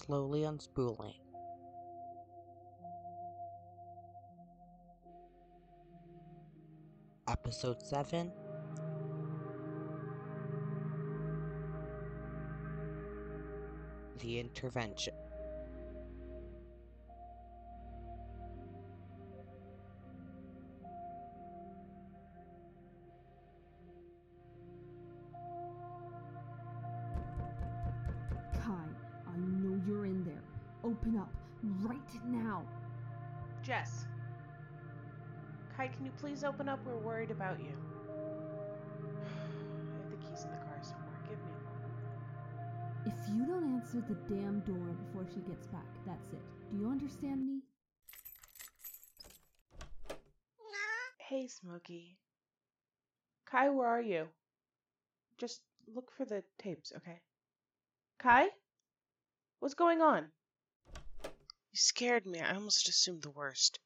slowly unspooling. Episode 7 The Intervention. Jess. Kai, can you please open up? We're worried about you. I have the keys in the car somewhere. Give me a moment. If you don't answer the damn door before she gets back, that's it. Do you understand me? Hey, Smokey. Kai, where are you? Just look for the tapes, okay? Kai? What's going on? You scared me. I almost assumed the worst.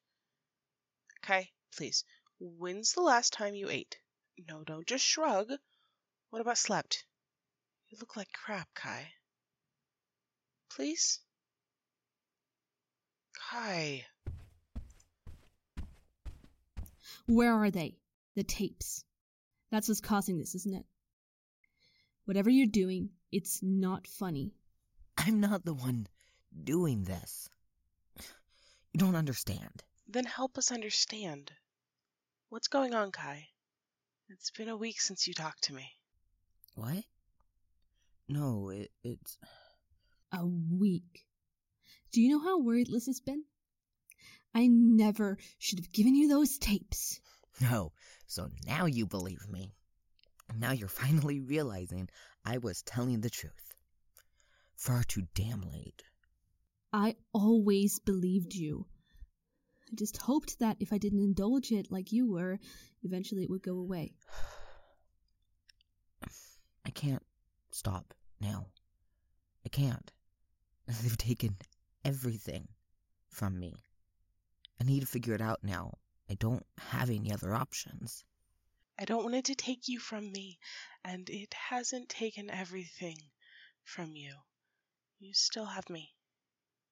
Kai, please. When's the last time you ate? No, don't just shrug. What about slept? You look like crap, Kai. Please? Kai. Where are they? The tapes. That's what's causing this, isn't it? Whatever you're doing, it's not funny. I'm not the one doing this. You don't understand. Then help us understand. What's going on, Kai? It's been a week since you talked to me. What? No, it, it's. A week. Do you know how worried Liz has been? I never should have given you those tapes. No, so now you believe me. Now you're finally realizing I was telling the truth. Far too damn late. I always believed you. I just hoped that if I didn't indulge it like you were, eventually it would go away. I can't stop now. I can't. They've taken everything from me. I need to figure it out now. I don't have any other options. I don't want it to take you from me, and it hasn't taken everything from you. You still have me.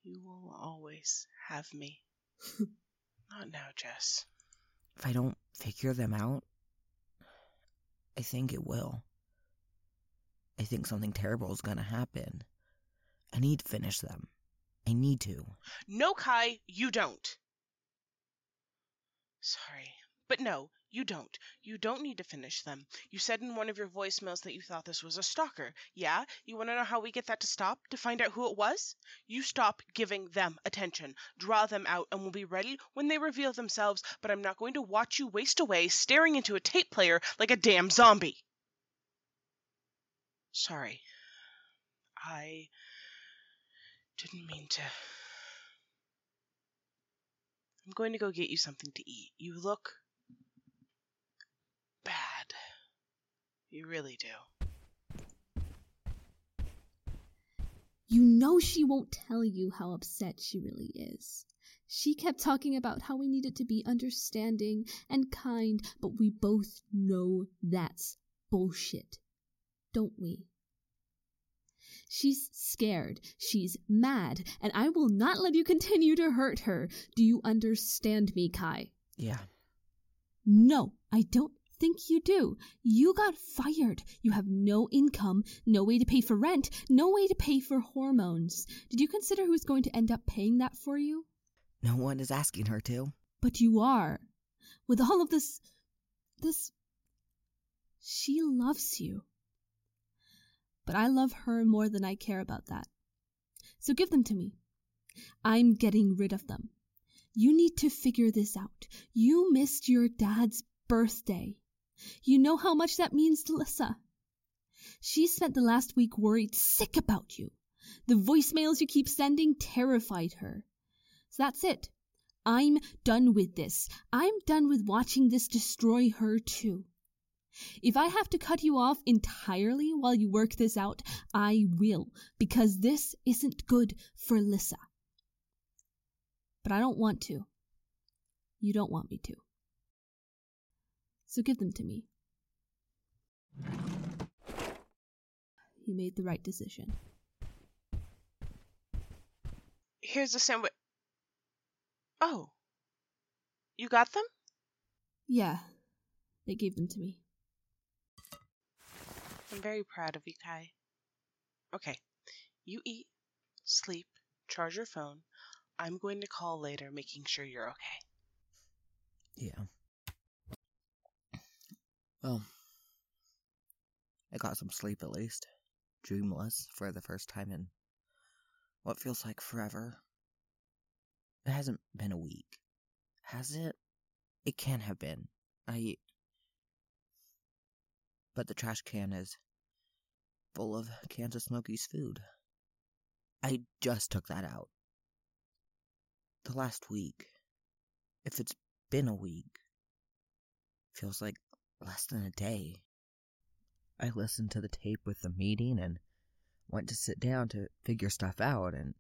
You will always have me. Not now, Jess. If I don't figure them out, I think it will. I think something terrible is gonna happen. I need to finish them. I need to. No, Kai, you don't. Sorry. But no, you don't. You don't need to finish them. You said in one of your voicemails that you thought this was a stalker. Yeah? You want to know how we get that to stop? To find out who it was? You stop giving them attention. Draw them out, and we'll be ready when they reveal themselves, but I'm not going to watch you waste away staring into a tape player like a damn zombie. Sorry. I didn't mean to. I'm going to go get you something to eat. You look bad. You really do. You know she won't tell you how upset she really is. She kept talking about how we needed to be understanding and kind, but we both know that's bullshit. Don't we? She's scared. She's mad. And I will not let you continue to hurt her. Do you understand me, Kai? Yeah. No, I don't think you do. You got fired. You have no income, no way to pay for rent, no way to pay for hormones. Did you consider who's going to end up paying that for you? No one is asking her to. But you are. With all of this. this. She loves you. But I love her more than I care about that. So give them to me. I'm getting rid of them. You need to figure this out. You missed your dad's birthday. You know how much that means to Lyssa. She spent the last week worried sick about you. The voicemails you keep sending terrified her. So that's it. I'm done with this. I'm done with watching this destroy her too. If I have to cut you off entirely while you work this out, I will, because this isn't good for Lyssa. But I don't want to. You don't want me to. So give them to me. You made the right decision. Here's a sandwich. Oh. You got them? Yeah, they gave them to me. I'm very proud of you, Kai. Okay. You eat, sleep, charge your phone. I'm going to call later, making sure you're okay. Yeah. Well, I got some sleep at least. Dreamless for the first time in what feels like forever. It hasn't been a week. Has it? It can't have been. I. But the trash can is full of cans of Smokey's food. I just took that out. The last week. If it's been a week. Feels like less than a day. I listened to the tape with the meeting and went to sit down to figure stuff out, and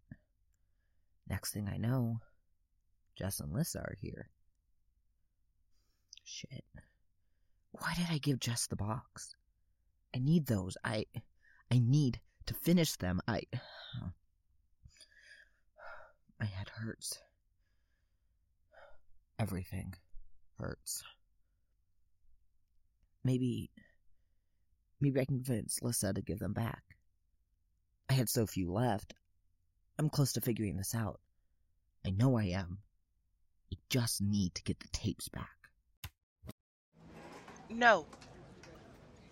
next thing I know, Jess and Lyssa are here. Shit. Why did I give Jess the box? I need those. I I need to finish them. I my head hurts. Everything hurts. Maybe maybe I can convince Lyssa to give them back. I had so few left. I'm close to figuring this out. I know I am. I just need to get the tapes back. No.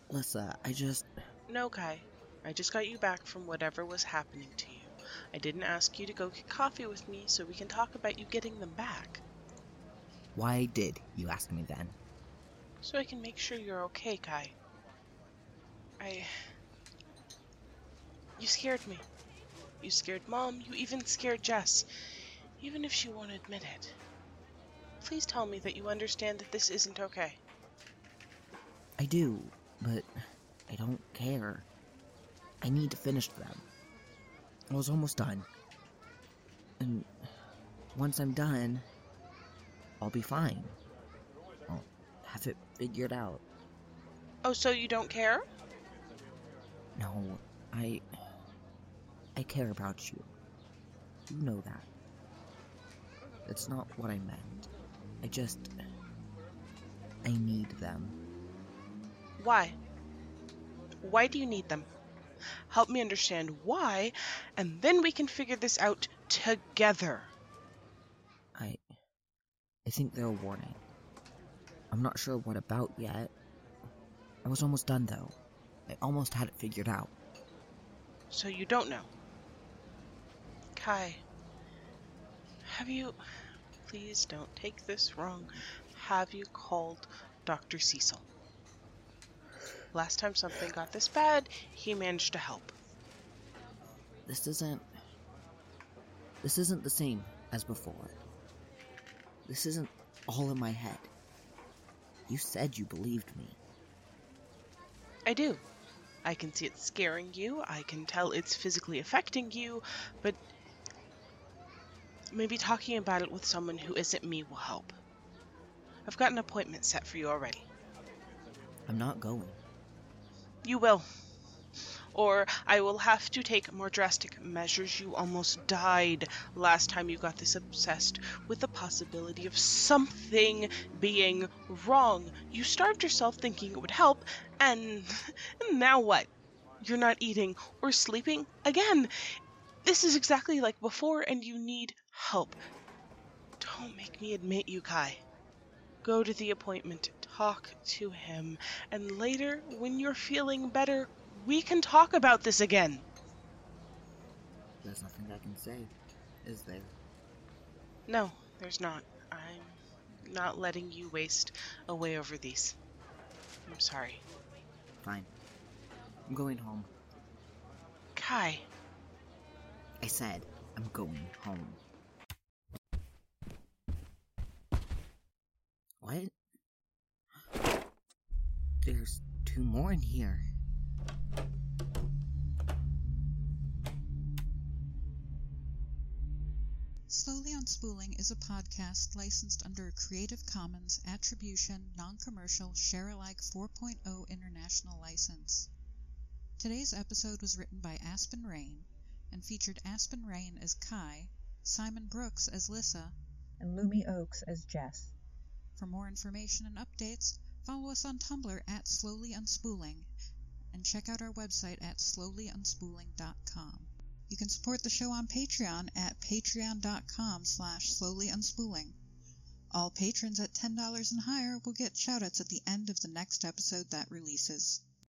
Lyssa, I just. No, Kai. I just got you back from whatever was happening to you. I didn't ask you to go get coffee with me so we can talk about you getting them back. Why did you ask me then? So I can make sure you're okay, Kai. I. You scared me. You scared Mom. You even scared Jess. Even if she won't admit it. Please tell me that you understand that this isn't okay. I do, but I don't care. I need to finish them. I was almost done. And once I'm done, I'll be fine. Have it figured out. Oh, so you don't care? No, I. I care about you. You know that. That's not what I meant. I just. I need them. Why? Why do you need them? Help me understand why, and then we can figure this out together. I. I think they're a warning. I'm not sure what about yet. I was almost done though. I almost had it figured out. So you don't know? Kai, have you. Please don't take this wrong. Have you called Dr. Cecil? Last time something got this bad, he managed to help. This isn't. This isn't the same as before. This isn't all in my head. You said you believed me. I do. I can see it scaring you, I can tell it's physically affecting you, but maybe talking about it with someone who isn't me will help. I've got an appointment set for you already. I'm not going. You will. Or I will have to take more drastic measures. You almost died last time you got this obsessed with the possibility of something being wrong. You starved yourself thinking it would help, and now what? You're not eating or sleeping again. This is exactly like before, and you need help. Don't make me admit you, Kai. Go to the appointment, talk to him, and later, when you're feeling better, we can talk about this again. There's nothing I can say, is there? No, there's not. I'm not letting you waste away over these. I'm sorry. Fine. I'm going home. Kai, I said I'm going home. What? There's two more in here. Slowly Unspooling is a podcast licensed under a Creative Commons Attribution Non-Commercial Share-alike 4.0 International License. Today's episode was written by Aspen Rayne and featured Aspen Rayne as Kai, Simon Brooks as Lyssa, and Lumi Oakes as Jess. For more information and updates, follow us on Tumblr at Slowly Unspooling and check out our website at slowlyunspooling.com. You can support the show on Patreon at patreon.com slash slowlyunspooling. All patrons at $10 and higher will get shoutouts at the end of the next episode that releases.